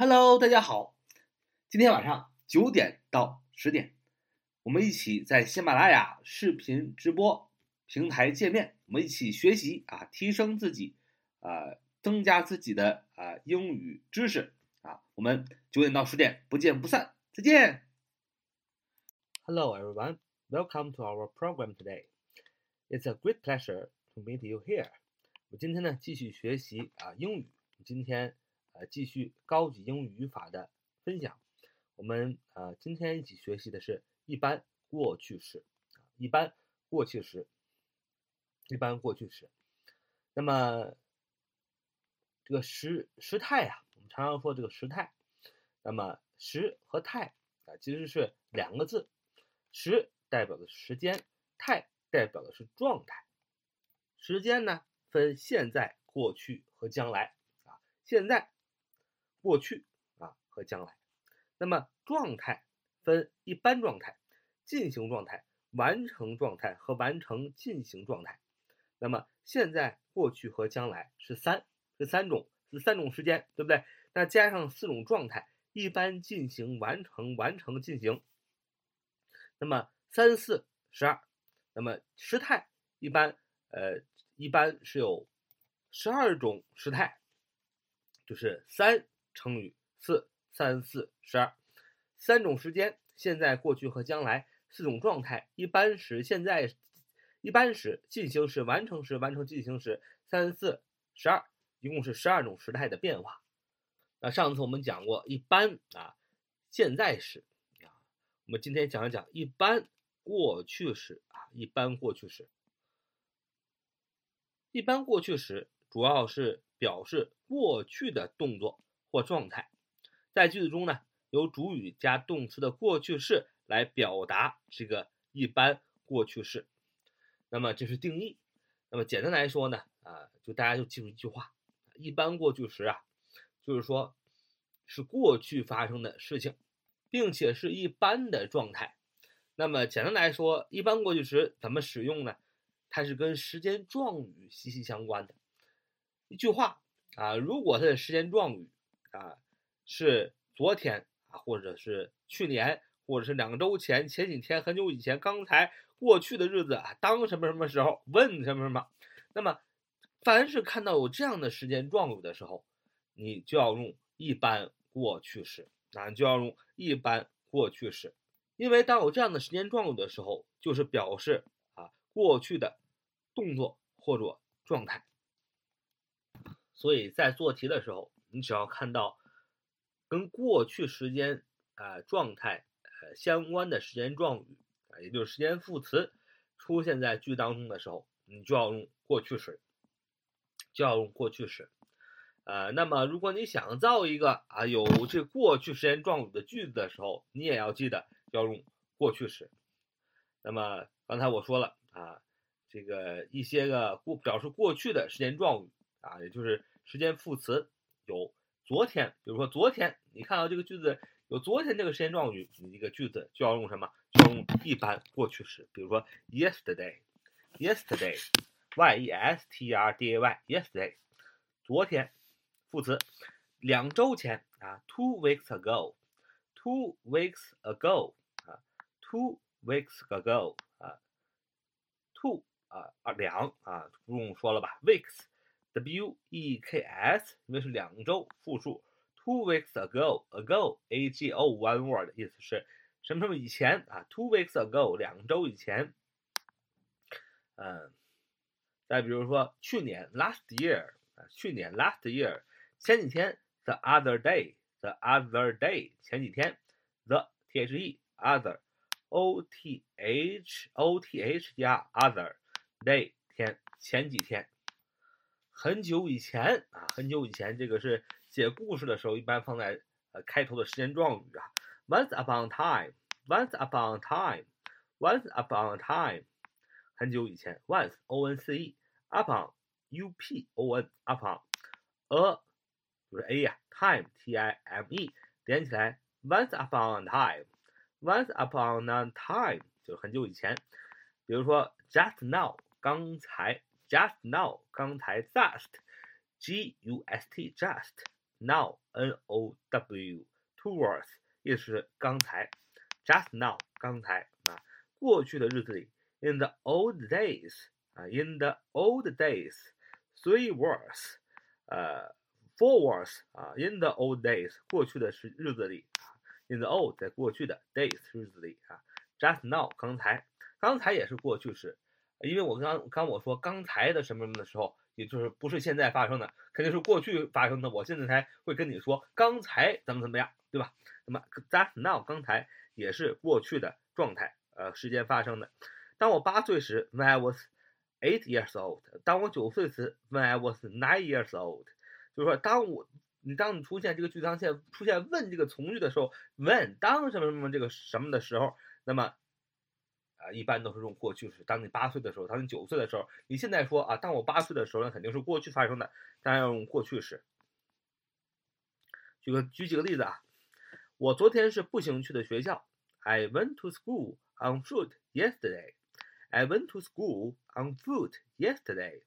Hello，大家好，今天晚上九点到十点，我们一起在喜马拉雅视频直播平台见面，我们一起学习啊，提升自己，啊，增加自己的啊英语知识啊。我们九点到十点不见不散，再见。Hello, everyone. Welcome to our program today. It's a great pleasure to meet you here. 我今天呢继续学习啊英语，今天呃继续高级英语语法的分享。我们呃今天一起学习的是一般过去时，一般过去时，一般过去时。那么这个时时态呀、我们常常说这个时态。那么时和态啊其实是两个字，时代表的是时间，态代表的是状态。时间呢分现在、过去和将来啊，现在、过去啊和将来。那么状态分一般状态、进行状态、完成状态和完成进行状态。那么现在、过去和将来是三，是三种，是三种时间，对不对？那加上四种状态，一般进行、完成、完成进行。那么三四十二，那么时态一般呃一般是有十二种时态，就是三乘以四，三四十二，三种时间，现在、过去和将来，四种状态，一般时、现在、一般时、进行时、完成时、完成进行时，三四十二，一共是十二种时态的变化。那上次我们讲过一般啊，现在时啊，我们今天讲一讲一般过去时啊，一般过去时。一般过去时主要是表示过去的动作或状态，在句子中呢，由主语加动词的过去式来表达这个一般过去式。那么这是定义。那么简单来说呢，啊，就大家就记住一句话：一般过去时啊，就是说是过去发生的事情，并且是一般的状态。那么简单来说，一般过去时怎么使用呢？它是跟时间状语息息相关的。一句话啊，如果它的时间状语啊是昨天啊，或者是去年，或者是两周前、前几天、很久以前、刚才、过去的日子啊，当什么什么时候，问什么什么，那么凡是看到有这样的时间状语的时候，你就要用一般过去时啊，就要用一般过去时，因为当有这样的时间状语的时候，就是表示啊过去的动作或者状态。所以在做题的时候，你只要看到跟过去时间啊、状态呃相关的时间状语啊，也就是时间副词出现在句当中的时候，你就要用过去时，就要用过去时。呃，那么如果你想造一个啊有这过去时间状语的句子的时候，你也要记得要用过去时。那么刚才我说了啊，这个一些个过表示过去的时间状语啊，也就是时间副词有昨天，比如说昨天，你看到这个句子有昨天这个时间状语，你这个句子就要用什么？就用一般过去时，比如说 yesterday，yesterday，y e s t r d a y，yesterday，昨天。副词，两周前啊，two weeks ago，two weeks ago 啊，two weeks ago 啊，two 啊啊两啊不用说了吧，weeks e k s 因为是两周复数，two weeks ago，ago a g o one word 意思是什么什么以前啊，two weeks ago 两周以前，嗯，再比如说去年 last year 啊，去年 last year。前几天，the other day，the other day，前几天，the t h e other，o t h o t h 加 other day 天前几天， 很久以前啊，很久以前，这个是写故事的时候一般放在呃开头的时间状语啊，once upon time，once upon time，once upon time，很久以前，once o n c e upon u p o n upon a 就是 a 呀、，time t i m e 连起来，once upon a time，once upon a time 就是很久以前。比如说 just now 刚才 ，just now 刚才，just g u s t just now，n o w，towards 意思是刚才，just now 刚才啊，过去的日子里，in the old days 啊，in the old days，three words，呃，four words 啊，in the old days 过去的是日子里啊，in the old 在过去的 days 日子里啊，just now 刚才，刚才也是过去式， 因为我刚刚我说刚才的什么什么的时候。也就是不是现在发生的，肯定是过去发生的。我现在才会跟你说刚才怎么怎么样，对吧？那么 that now 刚才也是过去的状态，呃，时间发生的。当我八岁时，when I was eight years old；当我九岁时，when I was nine years old。就是说，当我你当你出现这个句子线出现问这个从句的时候，when 当什么什么这个什么的时候，那么。啊，一般都是用过去式。当你八岁的时候，当你九岁的时候，你现在说啊，当我八岁的时候，那肯定是过去发生的，当然要用过去式。举个举几个例子啊，我昨天是步行去的学校。I went to school on foot yesterday. I went to school on foot yesterday.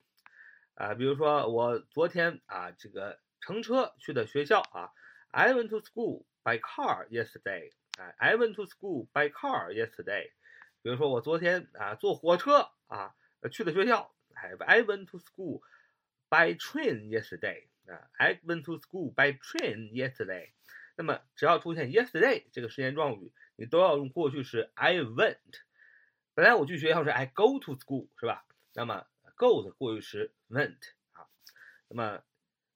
啊，比如说我昨天啊，这个乘车去的学校啊。I went to school by car yesterday. I went to school by car yesterday. 比如说我昨天啊坐火车啊去的学校，I went to school by train yesterday 啊，I went to school by train yesterday。那么只要出现 yesterday 这个时间状语，你都要用过去式 I went。本来我去学校是 I go to school 是吧？那么 go 的过去时 went 啊。那么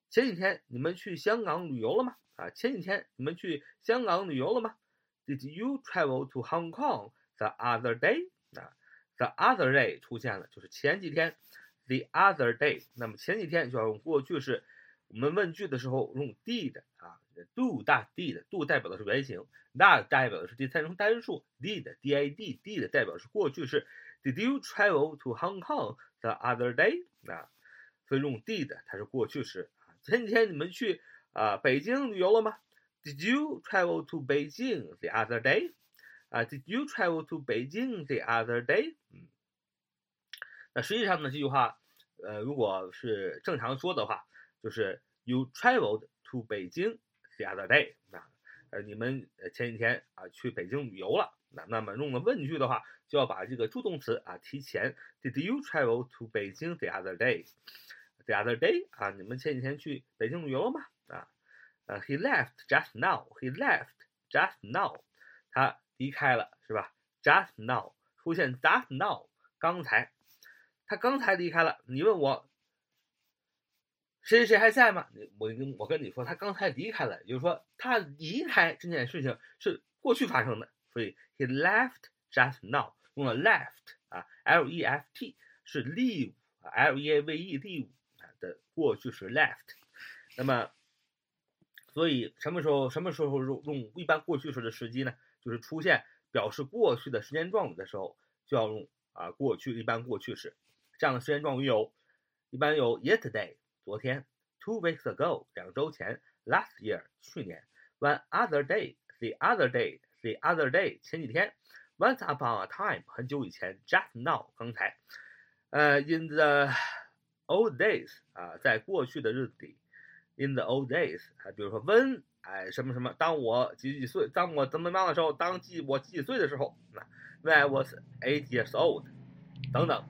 前几天你们去香港旅游了吗？啊，前几天你们去香港旅游了吗？Did you travel to Hong Kong？The other day 啊，the other day 出现了，就是前几天。The other day，那么前几天就要用过去式。我们问句的时候用 did 啊，do 大 did，do 代表的是原形，that 代表的是第三人称单数，did d i d did 代表的是过去式。Did you travel to Hong Kong the other day？啊，所以用 did 它是过去式。前几天你们去啊北京旅游了吗？Did you travel to Beijing the other day？啊，Did you travel to Beijing the other day？嗯，那实际上呢，这句话，呃，如果是正常说的话，就是 You traveled to Beijing the other day。啊，呃，你们前几天啊去北京旅游了。那那么用了问句的话，就要把这个助动词啊提前。Did you travel to Beijing the other day？The other day 啊，你们前几天去北京旅游了吗？啊，呃，He left just now。He left just now。他离开了是吧？Just now 出现 just now，刚才他刚才离开了。你问我谁谁还在吗？我跟我跟你说，他刚才离开了，也就是说他离开这件事情是过去发生的，所以 he left just now 用了 left 啊，l e f t 是 leave 啊，l e a v e leave 的过去式 left。那么，所以什么时候什么时候用用一般过去时的时机呢？就是出现表示过去的时间状语的时候，就要用啊过去一般过去式。这样的时间状语有，一般有 yesterday 昨天，two weeks ago 两周前，last year 去年，one other day the other day the other day 前几天，once upon a time 很久以前，just now 刚才，呃，in the old days 啊在过去的日子里，in the old days 啊比如说 when 哎，什么什么？当我几几岁？当我怎么样的时候？当几我几几岁的时候？那 when I was eight years old，等等，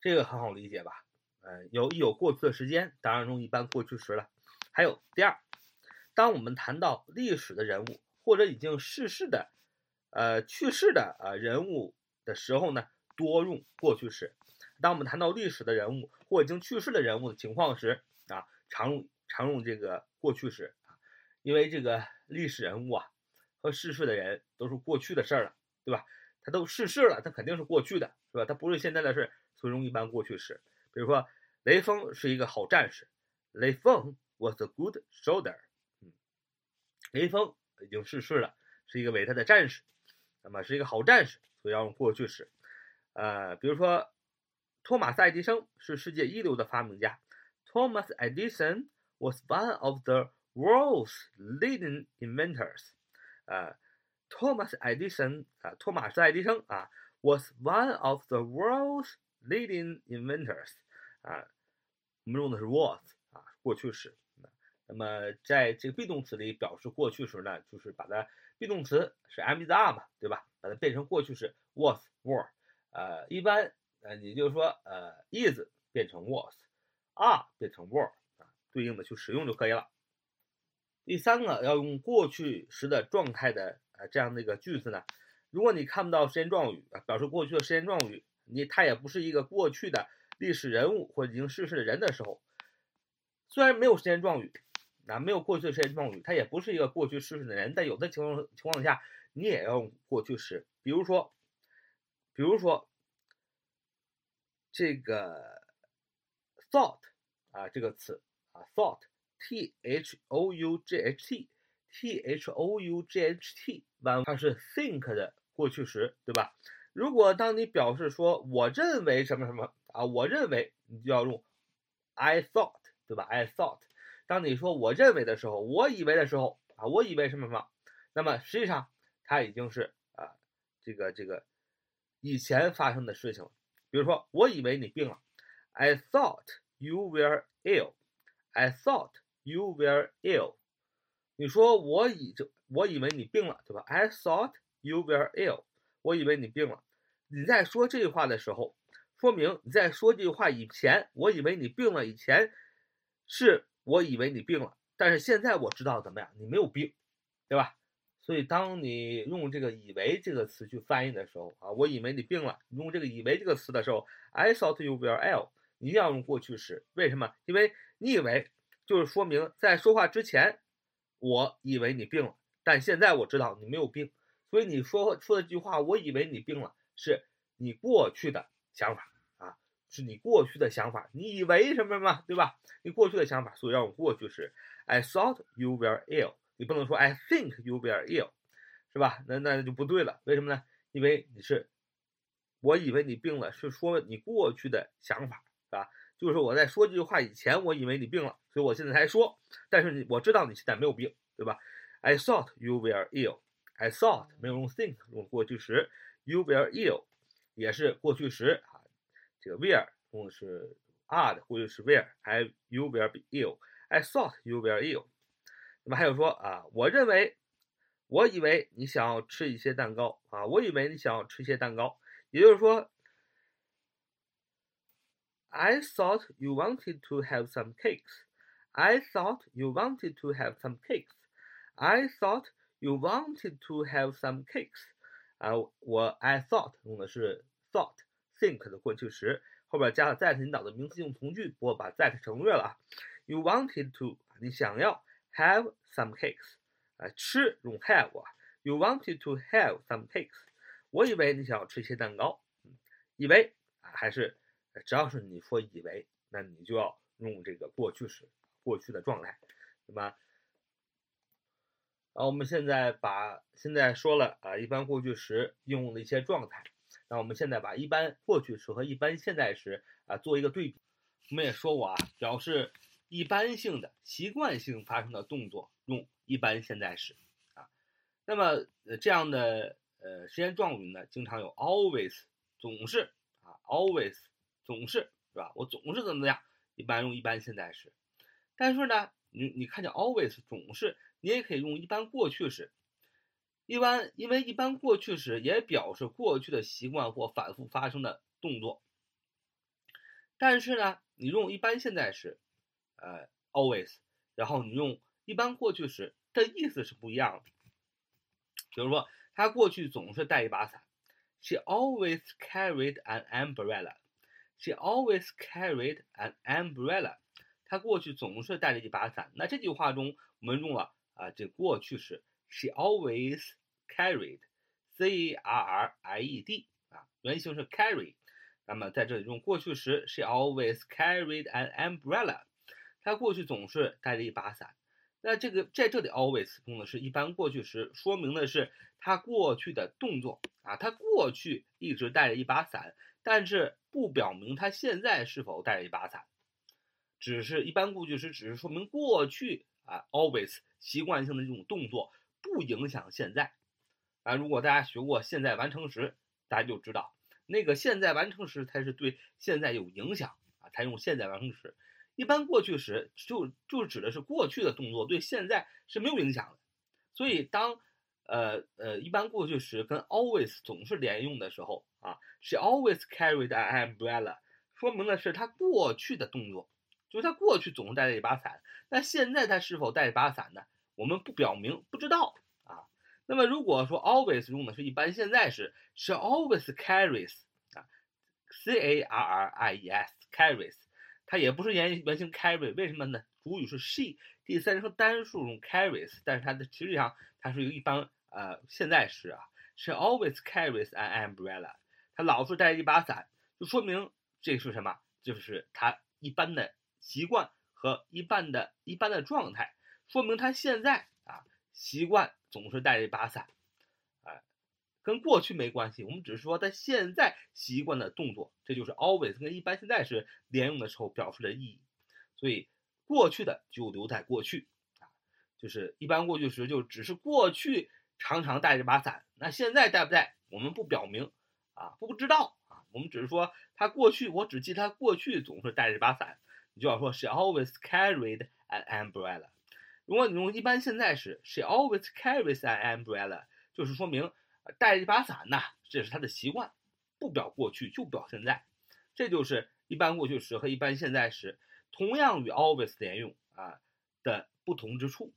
这个很好理解吧？嗯，有一有过去的时间，当然用一般过去时了。还有第二，当我们谈到历史的人物或者已经逝世的，呃，去世的啊人物的时候呢，多用过去时。当我们谈到历史的人物或已经去世的人物的情况时，啊，常用。常用这个过去式啊，因为这个历史人物啊和逝世的人都是过去的事儿了，对吧？他都逝世了，他肯定是过去的，是吧？他不是现在的事，所以用一般过去式。比如说，雷锋是一个好战士，雷锋 was a good soldier。嗯，雷锋已经逝世了，是一个伟大的战士，那么是一个好战士，所以要用过去式。呃，比如说，托马斯爱迪生是世界一流的发明家，Thomas Edison。was one of the world's leading inventors. 呃，Thomas Edison 啊，托马斯爱迪生啊，was one of the world's leading inventors. 啊，我们用的是 was 啊，过去式。 那么在这个 be 动词里表示过去时呢，就是把它 be 动词是 am is are 嘛，对吧？把它变成过去式 was were。呃，一般呃，你就说呃 is 变成 was，are 变成 were 啊， 对应的去使用就可以了。第三个要用过去时的状态的啊这样的一个句子呢，如果你看不到时间状语啊，表示过去的时间状语，你它也不是一个过去的历史人物或者已经逝世的人的时候，虽然没有时间状语，啊没有过去的时间状语，它也不是一个过去逝世的人，但有的情况情况下你也要用过去时，比如说，比如说这个 thought 啊这个词啊 thought。T H O U G H T T H O U G H T，完它是 think 的过去时，对吧？如果当你表示说我认为什么什么啊，我认为你就要用 I thought，对吧？I thought。当你说我认为的时候，我以为的时候啊，我以为什么什么，那么实际上它已经是啊这个这个以前发生的事情了。比如说，我以为你病了，I thought you were ill。I thought You were ill。你说我以就我以为你病了，对吧？I thought you were ill。我以为你病了。你在说这句话的时候，说明你在说这句话以前，我以为你病了。以前是我以为你病了，但是现在我知道怎么样，你没有病，对吧？所以当你用这个“以为”这个词去翻译的时候啊，我以为你病了，用这个“以为”这个词的时候，I thought you were ill，一定要用过去时。为什么？因为你以为。就是说明在说话之前，我以为你病了，但现在我知道你没有病，所以你说说的这句话，我以为你病了，是你过去的想法啊，是你过去的想法，你以为什么什么，对吧？你过去的想法，所以让我过去时，I thought you were ill，你不能说 I think you were ill，是吧？那那就不对了，为什么呢？因为你是，我以为你病了，是说你过去的想法，是吧？就是我在说这句话以前，我以为你病了，所以我现在才说。但是你我知道你现在没有病，对吧？I thought you were ill. I thought 没有用 think 用过去时，you were ill 也是过去时啊。这个 where 用的是 are 的过去时 where。I you were ill. I thought you were ill. 那么还有说啊，我认为，我以为你想要吃一些蛋糕啊，我以为你想要吃一些蛋糕，也就是说。I thought you wanted to have some cakes. I thought you wanted to have some cakes. I thought you wanted to have some cakes. 啊，我 I thought 用的是 thought think 的过去时，后边加了 that 引导的名词性从句，我把 that 省略了啊。You wanted to 你想要 have some cakes 啊，吃用 have 啊。You wanted to have some cakes。我以为你想要吃一些蛋糕，以为啊还是。 只要是你说以为，那你就要用这个过去时，过去的状态，对吧？啊，我们现在把现在说了啊，一般过去时应用的一些状态。那我们现在把一般过去时和一般现在时啊做一个对比。我们也说过啊，表示一般性的、习惯性发生的动作用一般现在时啊。那么这样的呃时间状语呢，经常有 always 总是啊 always。总是是吧？我总是怎么怎么样？一般用一般现在时，但是呢，你你看见 always 总是，你也可以用一般过去时。一般因为一般过去时也表示过去的习惯或反复发生的动作。但是呢，你用一般现在时，呃，always，然后你用一般过去时的意思是不一样的。比如说，他过去总是带一把伞，She always carried an umbrella。She always carried an umbrella。她过去总是带着一把伞。那这句话中我们用了啊，这过去式。She always carried，c r r i e d 啊，原型是 carry。那么在这里用过去时，She always carried an umbrella。她过去总是带着一把伞。那这个在这里 always 用的是一般过去时，说明的是她过去的动作啊，她过去一直带着一把伞。但是不表明他现在是否带着一把伞，只是一般过去时，只是说明过去啊，always 习惯性的这种动作不影响现在啊。如果大家学过现在完成时，大家就知道那个现在完成时才是对现在有影响啊，才用现在完成时。一般过去时就就指的是过去的动作对现在是没有影响的。所以当呃呃一般过去时跟 always 总是连用的时候啊，she always carried an umbrella，说明的是她过去的动作，就是她过去总是带着一把伞。那现在她是否带一把伞呢？我们不表明，不知道啊。那么如果说 always 用的是一般现在时，she always carries 啊，c a r r i e s carries，它也不是原原型 carry，为什么呢？主语是 she，第三人称单数用 carries，但是它的实际上它是一个一般呃现在时啊，she always carries an umbrella，她老是带着一把伞，就说明这是什么？就是她一般的习惯和一般的一般的状态。说明他现在啊习惯总是带着一把伞，哎，跟过去没关系。我们只是说他现在习惯的动作，这就是 always 跟一般现在时连用的时候表示的意义。所以过去的就留在过去啊，就是一般过去时就只是过去常常带着把伞。那现在带不带，我们不表明啊，不知道啊。我们只是说他过去，我只记他过去总是带着把伞，你就要说 she always carried an umbrella。如果你用一般现在时，she always carries an umbrella，就是说明带一把伞呐，这是她的习惯，不表过去就表现在，这就是一般过去时和一般现在时同样与 always 连用啊的不同之处。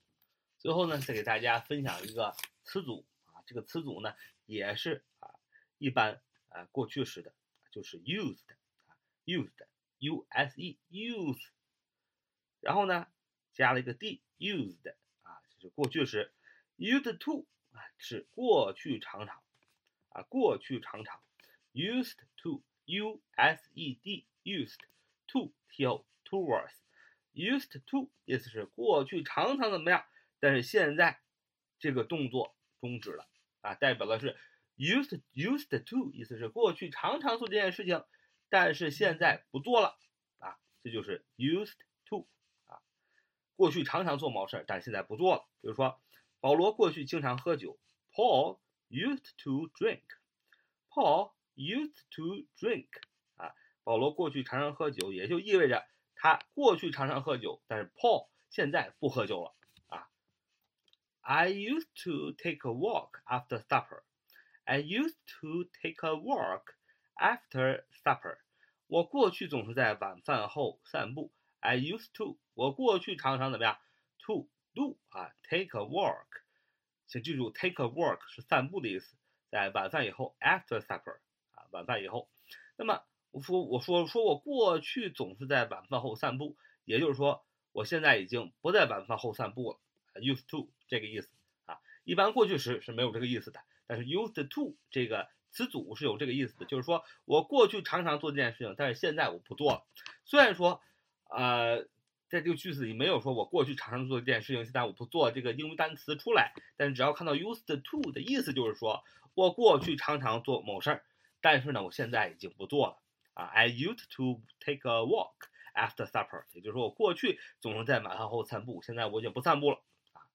最后呢，再给大家分享一个词组啊，这个词组呢也是啊一般啊过去时的，就是 used 啊 used，u s e use，然后呢加了一个 d。used 啊，就是过去时；used to 啊是过去常常啊，过去常常；used to，u s e d used to t o towards used to 意思是过去常常怎么样，但是现在这个动作终止了啊，代表的是 used used to 意思是过去常常做这件事情，但是现在不做了啊，这就是 used to 啊。过去常常做某事，但现在不做了。比如说，保罗过去经常喝酒。Paul used to drink. Paul used to drink. 啊，保罗过去常常喝酒，也就意味着他过去常常喝酒，但是 Paul 现在不喝酒了。啊，I used to take a walk after supper. I used to take a walk after supper. 我过去总是在晚饭后散步。I used to，我过去常常怎么样？To do 啊，take a walk，请记住，take a walk 是散步的意思，在晚饭以后，after supper 啊，晚饭以后。那么我说我说说我过去总是在晚饭后散步，也就是说我现在已经不在晚饭后散步了，used to 这个意思啊。一般过去时是没有这个意思的，但是 used to 这个词组是有这个意思的，就是说我过去常常做这件事情，但是现在我不做了。虽然说。呃，在这个句子里没有说我过去常常做这件事情，现在我不做这个英语单词出来。但是只要看到 used to 的意思，就是说我过去常常做某事儿，但是呢，我现在已经不做了啊。I used to take a walk after supper，也就是说我过去总是在晚饭后散步，现在我已经不散步了啊。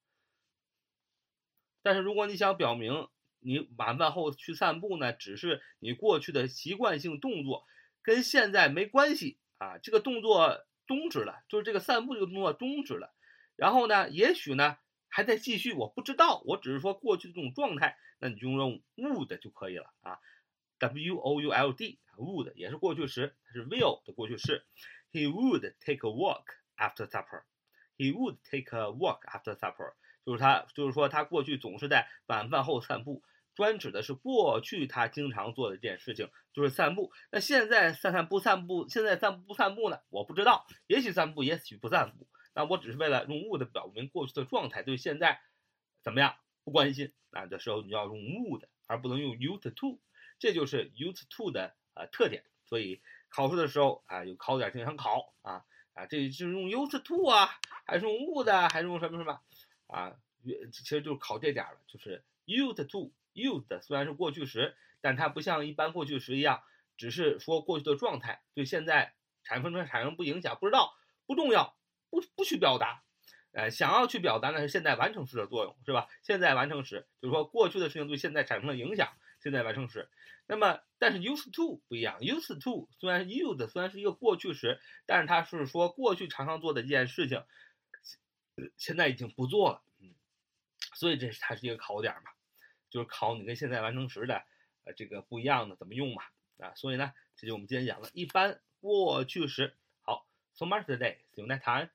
但是如果你想表明你晚饭后去散步呢，只是你过去的习惯性动作，跟现在没关系啊，这个动作。终止了，就是这个散步这个动作终止了，然后呢，也许呢还在继续，我不知道，我只是说过去的这种状态，那你就用 would 就可以了啊，w o u l d would 也是过去时，它是 will 的过去式，he would take a walk after supper，he would take a walk after supper，就是他就是说他过去总是在晚饭后散步。专指的是过去他经常做的这件事情，就是散步。那现在散散步散步，现在散步不散步呢？我不知道，也许散步，也许不散步。那我只是为了用 would 表明过去的状态，对现在怎么样不关心啊的时候，你要用 would，而不能用 used to。这就是 used to 的呃特点。所以考试的时候啊，有考点经常考啊啊，这是用 used to 啊，还是用 would，啊还是用什么什么啊？其实就是考这点了，就是 used to。used 虽然是过去时，但它不像一般过去时一样，只是说过去的状态，对现在产生产生不影响，不知道不重要，不不去表达，呃，想要去表达呢是现在完成时的作用，是吧？现在完成时就是说过去的事情对现在产生了影响，现在完成时。那么，但是 used to 不一样，used to 虽然 used 虽然是一个过去时，但是它是说过去常常做的一件事情，现在已经不做了。嗯，所以这是它是一个考点嘛，就是考你跟现在完成时的呃这个不一样的怎么用嘛。啊，所以呢，这就我们今天讲了一般过去时。好，so much today，see you next time。